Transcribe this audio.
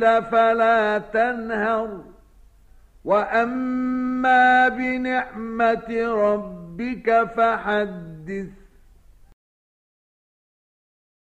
فلا تنهر. وأما بنعمة ربك فحدث